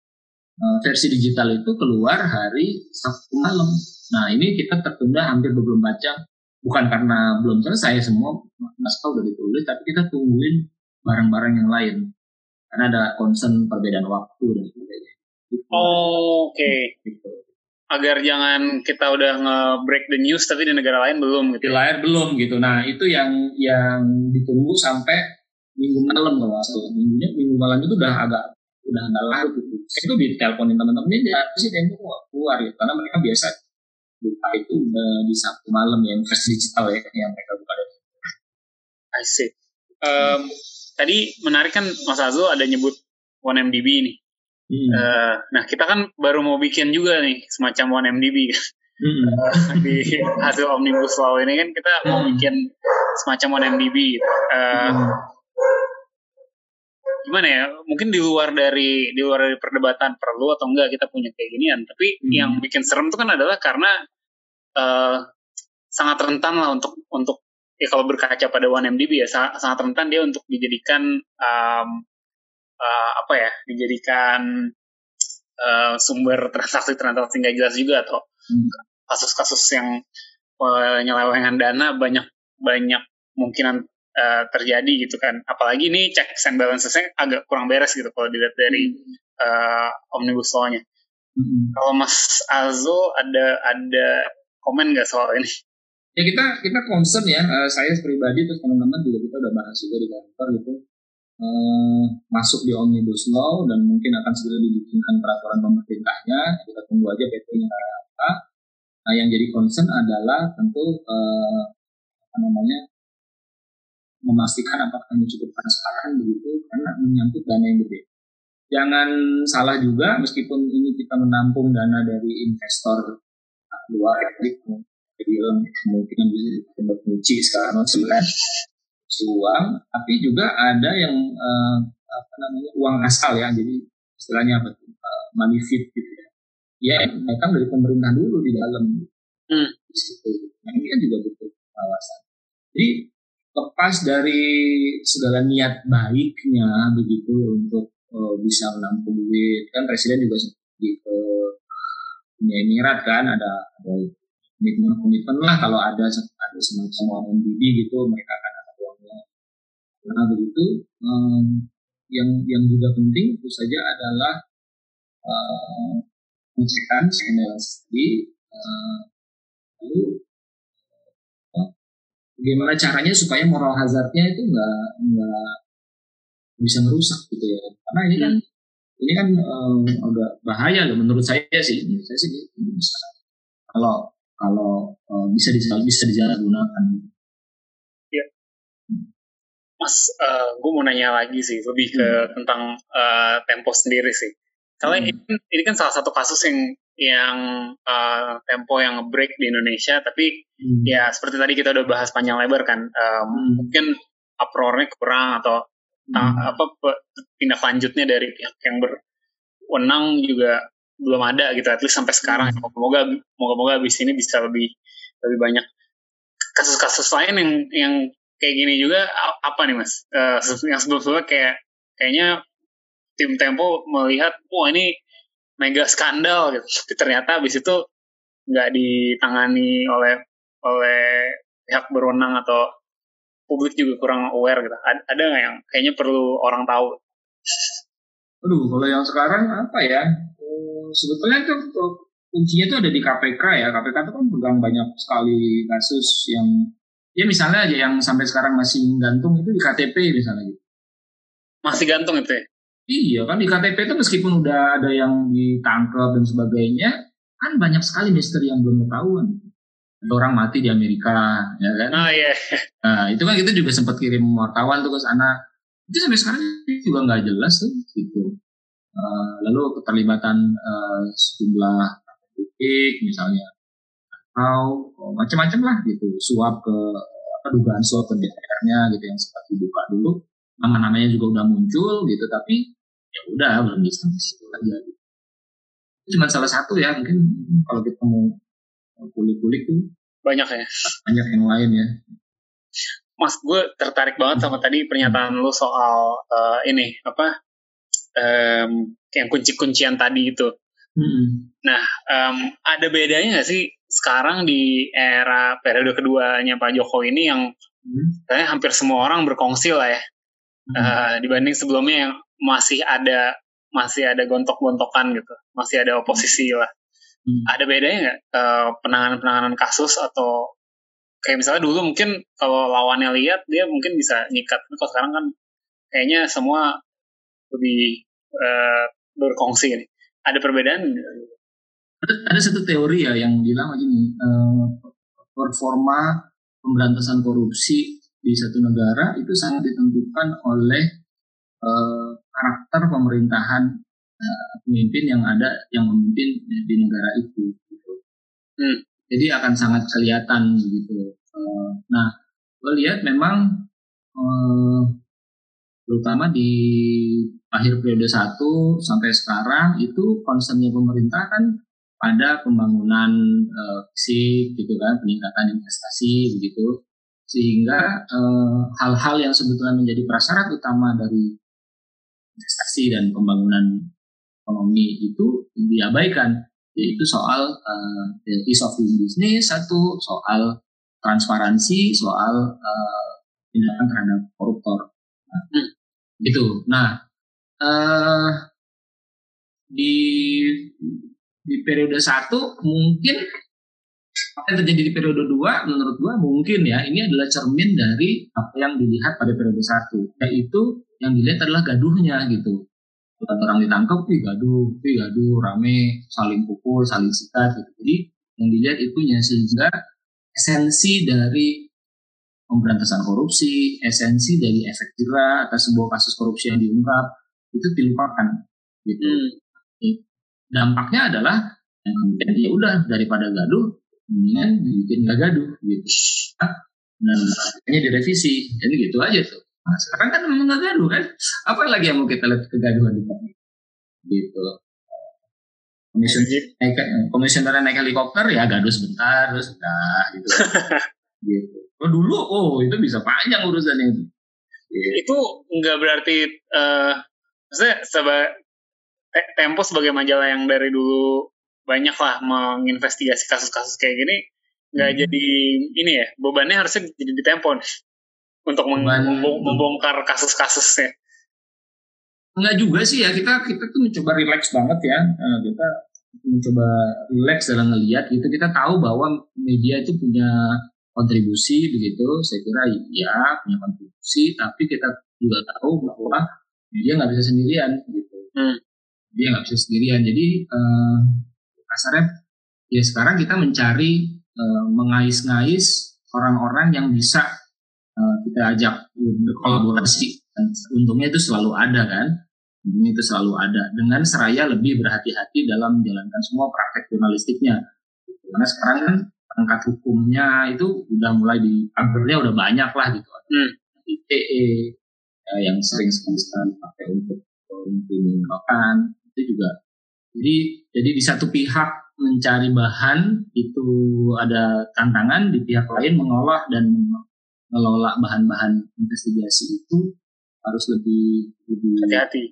Uh, versi digital itu keluar hari Sabtu malam Nah ini kita tertunda hampir 24 jam bukan karena belum selesai semua naskah udah ditulis tapi kita tungguin barang-barang yang lain karena ada concern perbedaan waktu dan sebagainya. Gitu. Oh, Oke. Okay. Gitu. Agar jangan kita udah nge-break the news tapi di negara lain belum gitu. Di lain belum gitu. Nah itu yang yang ditunggu sampai minggu malam kalau asal minggunya minggu malam itu udah agak udah nggak larut gitu. Saya itu diteleponin teman-teman dia sih tempo keluar gitu karena mereka biasa buka itu udah di Sabtu malam ya versi digital ya yang mereka buka dari I see. Um, tadi menarik kan Mas Azul ada nyebut OneMDB ini. Hmm. Uh, nah kita kan baru mau bikin juga nih semacam OneMDB hmm. uh, di hasil omnibus law ini kan kita mau hmm. bikin semacam OneMDB. Uh, hmm. Gimana ya? Mungkin di luar dari di luar dari perdebatan perlu atau enggak kita punya kayak ginian. Tapi hmm. yang bikin serem itu kan adalah karena uh, sangat rentan lah untuk untuk ya kalau berkaca pada OneMDB ya sangat, sangat rentan dia untuk dijadikan um, uh, apa ya dijadikan uh, sumber transaksi-transaksi nggak jelas juga atau hmm. kasus-kasus yang penyelewengan dana banyak banyak mungkinan uh, terjadi gitu kan. Apalagi ini check and balancesnya agak kurang beres gitu kalau dilihat dari uh, omnibus law-nya. Hmm. kalau Mas Azo ada ada komen nggak soal ini? Ya kita kita concern ya. Uh, saya pribadi terus teman-teman juga kita udah bahas juga di kantor gitu. Uh, masuk di omnibus law dan mungkin akan segera dibikinkan peraturan pemerintahnya. Kita tunggu aja PP-nya apa nah yang jadi concern adalah tentu uh, apa namanya memastikan apakah ini cukup transparan begitu karena menyangkut dana yang gede. Jangan salah juga meskipun ini kita menampung dana dari investor luar negeri bilang kemungkinan bisa tempat kunci sekarang sebenarnya uang tapi juga ada yang uh, apa namanya uang asal ya jadi istilahnya apa uh, money fit gitu ya. Ya datang dari pemerintah dulu di dalam. Hmm. di situ nah, ini kan juga butuh pengawasan. Jadi lepas dari segala niat baiknya begitu untuk uh, bisa menampung duit kan presiden juga seperti ke Uni Emirat kan ada ada komitmen-komitmen lah kalau ada ada semacam MDB gitu mereka akan ada uangnya. Nah begitu um, yang yang juga penting itu saja adalah uh, pengecekan analysis tadi uh, lalu uh, bagaimana caranya supaya moral hazardnya itu nggak nggak bisa merusak gitu ya karena ini kan hmm. ini kan um, agak bahaya loh menurut saya sih menurut saya sih bisa kalau kalau uh, bisa bisa disalahgunakan. Ya, Mas, uh, gue mau nanya lagi sih, lebih ke hmm. tentang uh, Tempo sendiri sih. Kalau hmm. ini, ini kan salah satu kasus yang yang uh, Tempo yang nge-break di Indonesia, tapi hmm. ya seperti tadi kita udah bahas panjang lebar kan, um, hmm. mungkin uproarnya kurang atau hmm. uh, apa tindak lanjutnya dari pihak yang berwenang juga belum ada gitu at least sampai sekarang hmm. moga moga moga abis ini bisa lebih lebih banyak kasus-kasus lain yang yang kayak gini juga apa nih mas uh, yang sebelum-sebelumnya kayak kayaknya tim Tempo melihat wah ini mega skandal gitu tapi ternyata abis itu nggak ditangani oleh oleh pihak berwenang atau publik juga kurang aware gitu ada, ada nggak yang kayaknya perlu orang tahu Aduh, kalau yang sekarang apa ya? sebetulnya itu kuncinya itu ada di KPK ya. KPK itu kan pegang banyak sekali kasus yang ya misalnya aja yang sampai sekarang masih gantung itu di KTP misalnya gitu. Masih gantung itu ya? Iya kan di KTP itu meskipun udah ada yang ditangkap dan sebagainya, kan banyak sekali misteri yang belum ketahuan. Ada orang mati di Amerika, ya kan? Oh iya. Nah itu kan kita juga sempat kirim wartawan tuh ke sana. Itu sampai sekarang juga nggak jelas tuh gitu. Eh, lalu keterlibatan uh, sejumlah politik misalnya atau oh, macam-macam lah gitu suap ke apa dugaan suap ke DPR-nya gitu yang sempat dibuka dulu nama-namanya juga udah muncul gitu tapi ya udah belum bisa situ aja itu cuma salah satu ya mungkin kalau kita mau kulik-kulik tuh banyak ya banyak yang lain ya Mas gue tertarik banget sama tadi pernyataan lu soal uh, ini apa um, yang kunci-kuncian tadi itu. Hmm. Nah, um, ada bedanya nggak sih sekarang di era periode keduanya Pak Jokowi ini yang hmm. hampir semua orang berkongsi lah ya hmm. uh, dibanding sebelumnya yang masih ada masih ada gontok-gontokan gitu. Masih ada oposisi lah. Hmm. ada bedanya nggak uh, penanganan-penanganan kasus atau kayak misalnya dulu mungkin kalau lawannya lihat dia mungkin bisa nyikat. Tapi kalau sekarang kan kayaknya semua lebih uh, berkongsi nih. Ada perbedaan ada, ada satu teori ya yang bilang begini uh, performa pemberantasan korupsi di satu negara itu sangat ditentukan oleh uh, karakter pemerintahan uh, pemimpin yang ada yang memimpin di negara itu. Gitu. Hmm. Jadi akan sangat kelihatan begitu. Uh, nah, gue lihat memang uh, terutama di akhir periode satu sampai sekarang itu concernnya pemerintah kan pada pembangunan uh, fisik gitu kan peningkatan investasi begitu sehingga hal-hal uh, yang sebetulnya menjadi prasyarat utama dari investasi dan pembangunan ekonomi itu diabaikan yaitu soal uh, ease of doing business satu soal transparansi soal uh, tindakan terhadap koruptor nah, hmm. gitu nah uh, di di periode satu mungkin apa yang terjadi di periode dua menurut gua mungkin ya ini adalah cermin dari apa yang dilihat pada periode satu yaitu yang dilihat adalah gaduhnya gitu orang ditangkap, wih gaduh, wih gaduh, rame, saling pukul, saling sikat gitu. Jadi yang dilihat itunya sehingga esensi dari pemberantasan korupsi, esensi dari efek jerah atas sebuah kasus korupsi yang diungkap itu dilupakan gitu. Hmm. Dampaknya adalah yang kemudian ya udah daripada gaduh mendingan dibikin gak gaduh gitu. Dan akhirnya direvisi. Jadi gitu aja tuh. Nah, sekarang kan memang gak gaduh kan. Apa lagi yang mau kita lihat kegaduhan di kami? Gitu. Komision naik, komisioner naik helikopter ya gaduh sebentar terus udah gitu. gitu. Oh dulu oh itu bisa panjang urusannya itu. Gitu. Itu nggak berarti uh, maksudnya seba, Tempo sebagai majalah yang dari dulu banyak lah menginvestigasi kasus-kasus kayak gini nggak hmm. jadi ini ya bebannya harusnya jadi di Tempo nih untuk membongkar kasus-kasusnya. Enggak juga sih ya kita kita tuh mencoba relax banget ya. Uh, kita mencoba relax dalam ngelihat gitu. Kita tahu bahwa media itu punya kontribusi begitu. Saya kira ya punya kontribusi. Tapi kita juga tahu bahwa media nggak bisa sendirian gitu. Hmm. dia nggak bisa sendirian. Jadi uh, kasarnya ya sekarang kita mencari uh, mengais-ngais orang-orang yang bisa uh, kita ajak berkolaborasi. Dan untungnya itu selalu ada kan? Untungnya itu selalu ada. Dengan seraya lebih berhati-hati dalam menjalankan semua praktek jurnalistiknya. Karena sekarang kan perangkat hukumnya itu udah mulai di kabarnya udah banyak lah gitu. Hmm. ITE ya, yang sering sekali sekali dipakai untuk mengkriminalkan itu juga jadi jadi di satu pihak mencari bahan itu ada tantangan di pihak lain mengolah dan mengelola bahan-bahan investigasi itu harus lebih lebih hati-hati.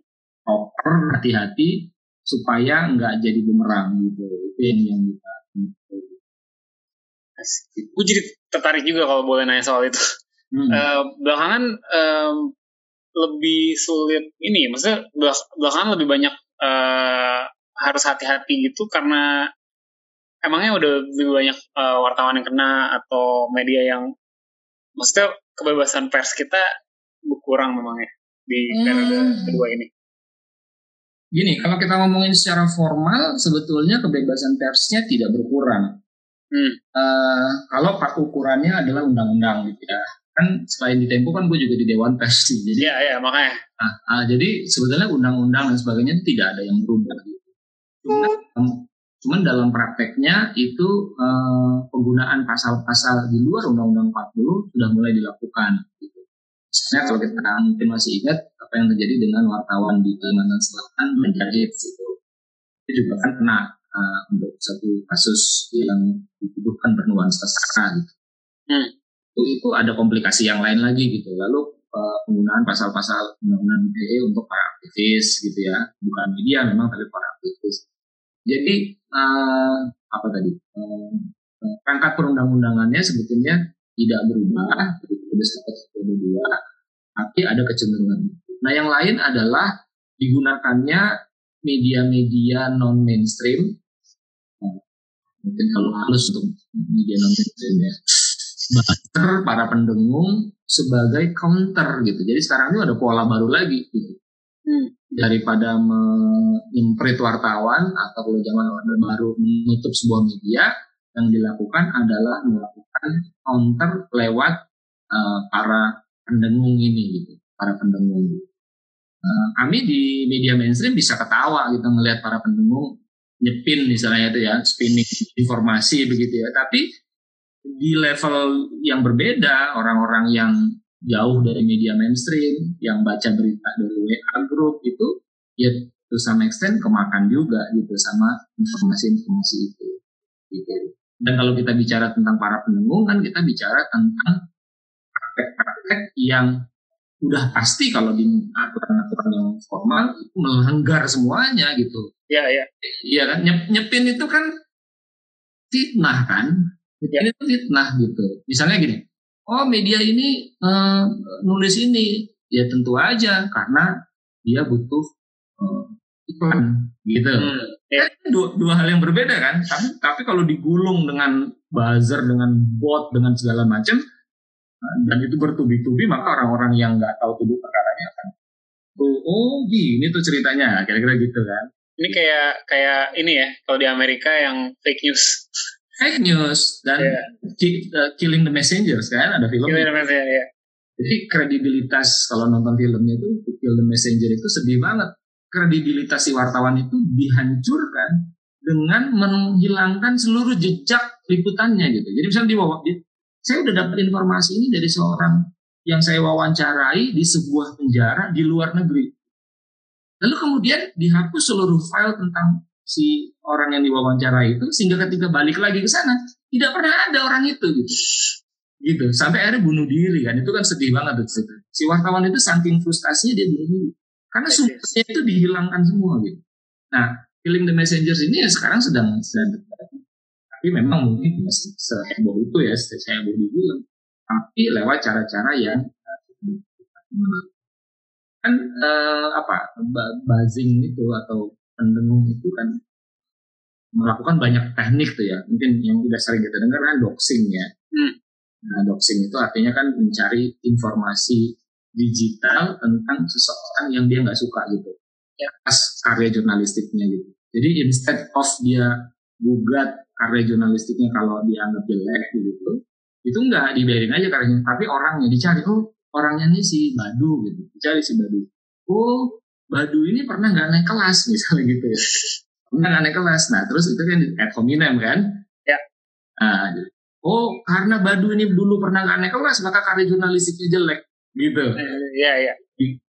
proper hati-hati supaya nggak jadi bumerang gitu. Itu yang yang kita gue jadi tertarik juga kalau boleh nanya soal itu. Hmm. uh, belakangan um, lebih sulit ini maksudnya belakangan lebih banyak uh, harus hati-hati gitu karena emangnya udah lebih banyak uh, wartawan yang kena atau media yang maksudnya kebebasan pers kita berkurang memang ya di periode hmm. kedua ini. Gini, kalau kita ngomongin secara formal, sebetulnya kebebasan persnya tidak berkurang. Hmm. Uh, kalau pak ukurannya adalah undang-undang gitu ya. Kan selain di Tempo kan gue juga di Dewan Pers sih. Jadi, ya, ya makanya. Nah, uh, jadi sebetulnya undang-undang dan sebagainya itu tidak ada yang berubah gitu. Cuma, Cuman dalam prakteknya itu eh, penggunaan pasal-pasal di luar Undang-Undang 40 sudah mulai dilakukan. Gitu. Misalnya kalau kita mungkin masih ingat apa yang terjadi dengan wartawan di Kalimantan Selatan menjahit itu, itu juga kan kena uh, untuk satu kasus yang dituduhkan bernuansa sara gitu. Hmm. Itu, itu ada komplikasi yang lain lagi gitu. Lalu uh, penggunaan pasal-pasal undang-undang ITE untuk para aktivis gitu ya, bukan media memang tapi para aktivis jadi uh, apa tadi uh, perangkat perundang-undangannya sebetulnya tidak berubah dari satu tapi ada kecenderungan. Nah yang lain adalah digunakannya media-media non mainstream. Mungkin kalau halus untuk media non mainstream ya. Buzzer para pendengung sebagai counter gitu. Jadi sekarang ini ada pola baru lagi gitu. Hmm. Daripada menyemprit wartawan atau kalau zaman orde baru menutup sebuah media, yang dilakukan adalah melakukan counter lewat uh, para pendengung ini gitu, para pendengung. Uh, kami di media mainstream bisa ketawa gitu melihat para pendengung nyepin misalnya itu ya, spinning informasi begitu ya. Tapi di level yang berbeda, orang-orang yang jauh dari media mainstream, yang baca berita dari WA group itu, ya to some extent kemakan juga gitu sama informasi-informasi itu. Gitu. Dan kalau kita bicara tentang para pendengung kan kita bicara tentang praktek-praktek yang udah pasti kalau di aturan-aturan yang formal itu melanggar semuanya gitu. Iya, iya. Iya kan Nyep, nyepin itu kan fitnah kan? Ya. Ini tuh fitnah gitu. Misalnya gini, oh media ini uh, nulis ini ya tentu aja karena dia butuh uh, iklan gitu. Hmm. Ya. Dua, dua hal yang berbeda kan. Tapi tapi kalau digulung dengan buzzer, dengan bot, dengan segala macam, dan itu bertubi-tubi, maka orang-orang yang nggak tahu tubuh perkaranya akan oh, oh gini tuh ceritanya, kira-kira gitu kan. Ini kayak kayak ini ya, kalau di Amerika yang fake news. Fake news dan yeah. Uh, killing the Messengers kan, ada film. Killing the Messenger, ya. Jadi kredibilitas kalau nonton filmnya itu Kill the Messenger itu sedih banget kredibilitas si wartawan itu dihancurkan dengan menghilangkan seluruh jejak liputannya gitu. Jadi misalnya di saya udah dapat informasi ini dari seorang yang saya wawancarai di sebuah penjara di luar negeri. Lalu kemudian dihapus seluruh file tentang si orang yang diwawancarai itu sehingga ketika balik lagi ke sana tidak pernah ada orang itu gitu. Gitu. Sampai akhirnya bunuh diri kan. Itu kan sedih banget tuh. Si wartawan itu saking frustasinya dia bunuh diri. Karena sumbernya itu dihilangkan semua gitu. Nah, Killing the Messengers ini ya sekarang sedang sedang tapi memang mungkin tidak seheboh itu ya, seheboh di film. Tapi lewat cara-cara yang kan eh, apa buzzing itu atau pendengung itu kan melakukan banyak teknik tuh ya. Mungkin yang udah sering kita dengar kan doxing ya. Hmm. Nah, doxing itu artinya kan mencari informasi digital tentang seseorang yang dia nggak suka gitu ya. pas karya jurnalistiknya gitu jadi instead of dia gugat karya jurnalistiknya kalau dianggap jelek gitu itu nggak dibiarin aja karyanya tapi orangnya dicari oh orangnya nih si Badu gitu dicari si Badu oh Badu ini pernah nggak naik kelas misalnya gitu ya? Pernah nggak naik kelas? Nah terus itu kan ad hominem kan? Ya. Nah, oh karena Badu ini dulu pernah nggak naik kelas maka karya jurnalistiknya jelek gitu. Iya iya.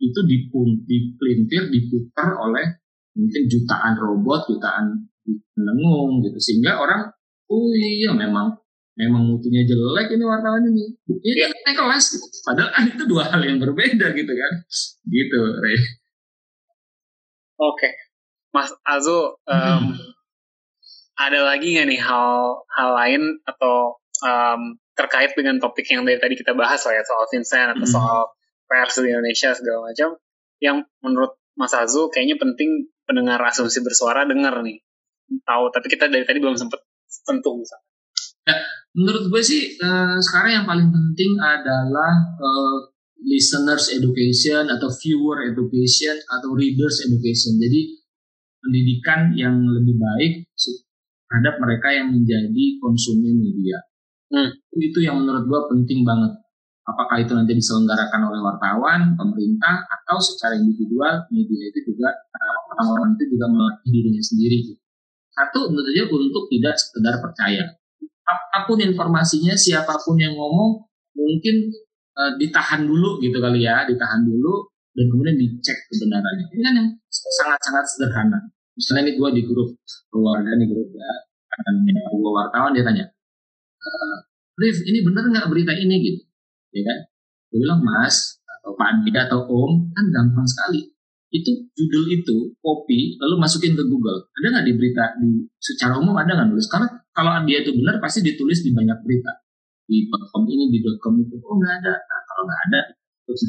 Itu dipun, dipelintir, diputar oleh mungkin jutaan robot, jutaan penengung gitu. Sehingga orang oh iya memang memang mutunya jelek ini wartawan ini. Ini ya. naik kelas. Gitu. padahal itu dua hal yang berbeda gitu kan? Gitu Ray oke okay. Mas Azu um, hmm. ada lagi nggak nih hal hal lain atau um, terkait dengan topik yang dari tadi kita bahas lah ya soal Vincent atau mm. soal pers di Indonesia segala macam yang menurut Mas Azu kayaknya penting pendengar asumsi bersuara dengar nih tahu tapi kita dari tadi belum sempat tentu misalnya. Ya, menurut gue sih uh, sekarang yang paling penting adalah uh, listeners education atau viewer education atau readers education. Jadi pendidikan yang lebih baik terhadap mereka yang menjadi konsumen media. Hmm. Itu yang menurut gue penting banget. Apakah itu nanti diselenggarakan oleh wartawan, pemerintah, atau secara individual, media itu juga orang-orang itu juga melatih dirinya sendiri. Satu, tentu saja untuk tidak sekedar percaya. Apa pun informasinya, siapa pun yang ngomong, mungkin uh, ditahan dulu gitu kali ya, ditahan dulu, dan kemudian dicek kebenarannya. Ini kan yang sangat-sangat sederhana. Misalnya ini gue di grup keluarga, nih grup ya, gue wartawan, dia tanya, uh, Rif ini bener nggak berita ini? Gitu. Ya kan? Gue bilang mas atau Pak Andi atau Om kan gampang sekali. Itu judul itu copy lalu masukin ke Google. Ada nggak di berita di secara umum ada nggak nulis? Karena kalau dia itu benar pasti ditulis di banyak berita di .com ini di .com itu. Oh nggak ada. Nah, kalau nggak ada terus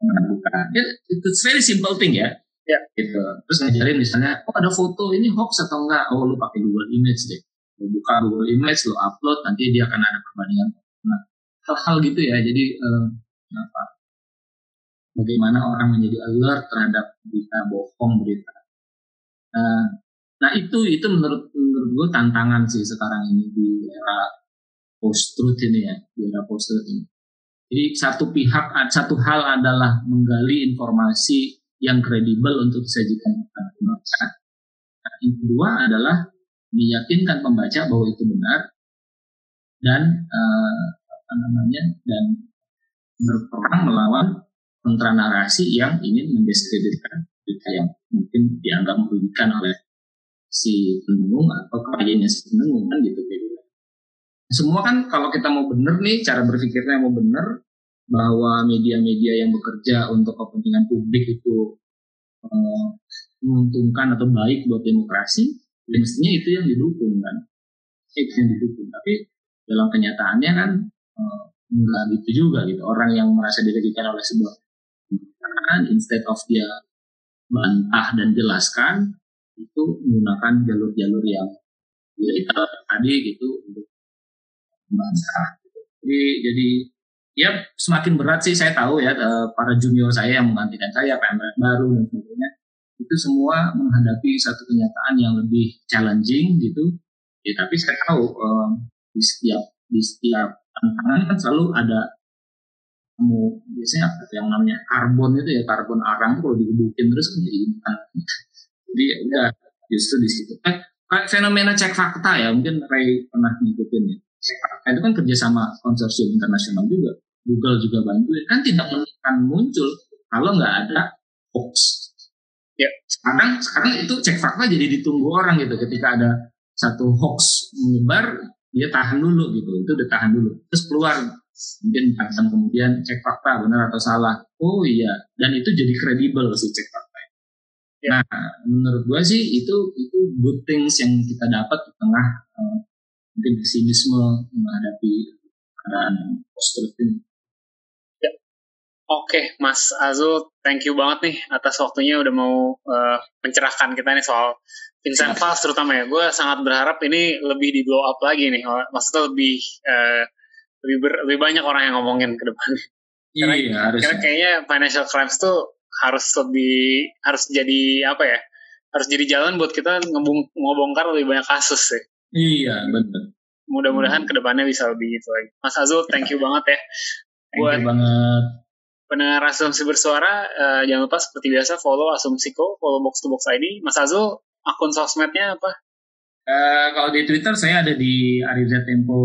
mengadukan itu very simple thing ya. Ya. Gitu. Terus ngajarin misalnya oh ada foto ini hoax atau enggak oh lu pakai Google Image deh. Lu buka Google Image lu upload nanti dia akan ada perbandingan. Nah hal-hal gitu ya. Jadi eh, apa bagaimana orang menjadi alert terhadap berita bohong berita. Nah, nah itu itu menurut menurut gue tantangan sih sekarang ini di era post truth ini ya di era post truth ini jadi satu pihak satu hal adalah menggali informasi yang kredibel untuk disajikan kepada pembaca. Nah, yang kedua adalah meyakinkan pembaca bahwa itu benar dan uh, apa namanya dan berperang melawan kontra narasi yang ingin mendiskreditkan berita yang mungkin dianggap merugikan oleh si pendengung atau kliennya si pendengung kan gitu semua kan kalau kita mau bener nih cara berpikirnya mau bener bahwa media-media yang bekerja untuk kepentingan publik itu uh, menguntungkan atau baik buat demokrasi, ya mestinya itu yang didukung kan, itu yang didukung. Tapi dalam kenyataannya kan uh, enggak gitu juga gitu. Orang yang merasa dirugikan oleh sebuah pemerintahan, instead of dia bantah dan jelaskan, itu menggunakan jalur-jalur yang ya tadi gitu untuk membantah. Jadi, jadi ya semakin berat sih saya tahu ya eh, para junior saya yang menggantikan saya PMR baru dan sebagainya itu semua menghadapi satu kenyataan yang lebih challenging gitu. Ya tapi saya tahu um, di setiap di setiap tantangan kan selalu ada mau biasanya apa yang namanya karbon itu ya karbon arang kalau digebukin terus kan jadi jadi ya udah justru di situ. Eh, fenomena cek fakta ya mungkin Ray pernah ngikutin ya fakta itu kan kerjasama konsorsium internasional juga. Google juga bantuin kan tidak akan muncul kalau nggak ada hoax. Ya. Sekarang sekarang itu cek fakta jadi ditunggu orang gitu. Ketika ada satu hoax menyebar dia tahan dulu gitu. Itu udah tahan dulu. Terus keluar. Mungkin jam kemudian cek fakta benar atau salah. Oh iya. Dan itu jadi kredibel sih cek fakta. Ya. nah menurut gua sih itu itu good things yang kita dapat di tengah uh, mungkin pesimisme menghadapi keadaan post ini Oke, Mas Azul, thank you banget nih atas waktunya udah mau uh, mencerahkan kita nih soal Vincent Valls terutama ya. Gue sangat berharap ini lebih di blow up lagi nih. Maksudnya lebih uh, lebih ber, lebih banyak orang yang ngomongin ke depan. Iya, karena, harus. Karena kayaknya financial crimes tuh harus lebih harus jadi apa ya? Harus jadi jalan buat kita ngebong, ngebongkar lebih banyak kasus sih. Iya, benar. Mudah-mudahan ke depannya bisa lebih gitu lagi. Mas Azul, thank you banget ya. Thank buat, you banget pendengar asumsi bersuara uh, jangan lupa seperti biasa follow asumsiko follow box to box ID Mas Azul akun sosmednya apa uh, kalau di Twitter saya ada di Ariza Tempo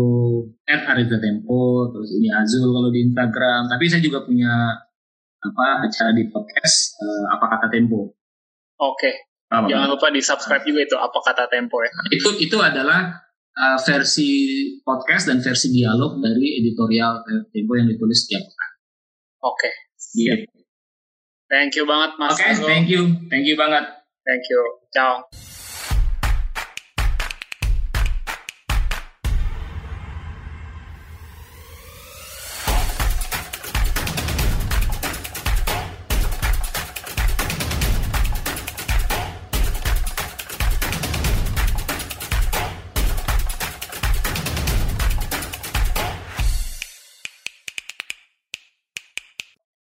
at Ariza Tempo terus ini Azul kalau di Instagram tapi saya juga punya apa acara di podcast uh, apa kata Tempo oke okay. Jangan lupa di subscribe juga itu apa kata Tempo ya itu itu adalah uh, versi podcast dan versi dialog dari editorial Tempo yang ditulis setiap pekan Oke. Okay. Iya. Thank you banget Mas. Oke, okay, thank you. Thank you banget. Thank you. Ciao.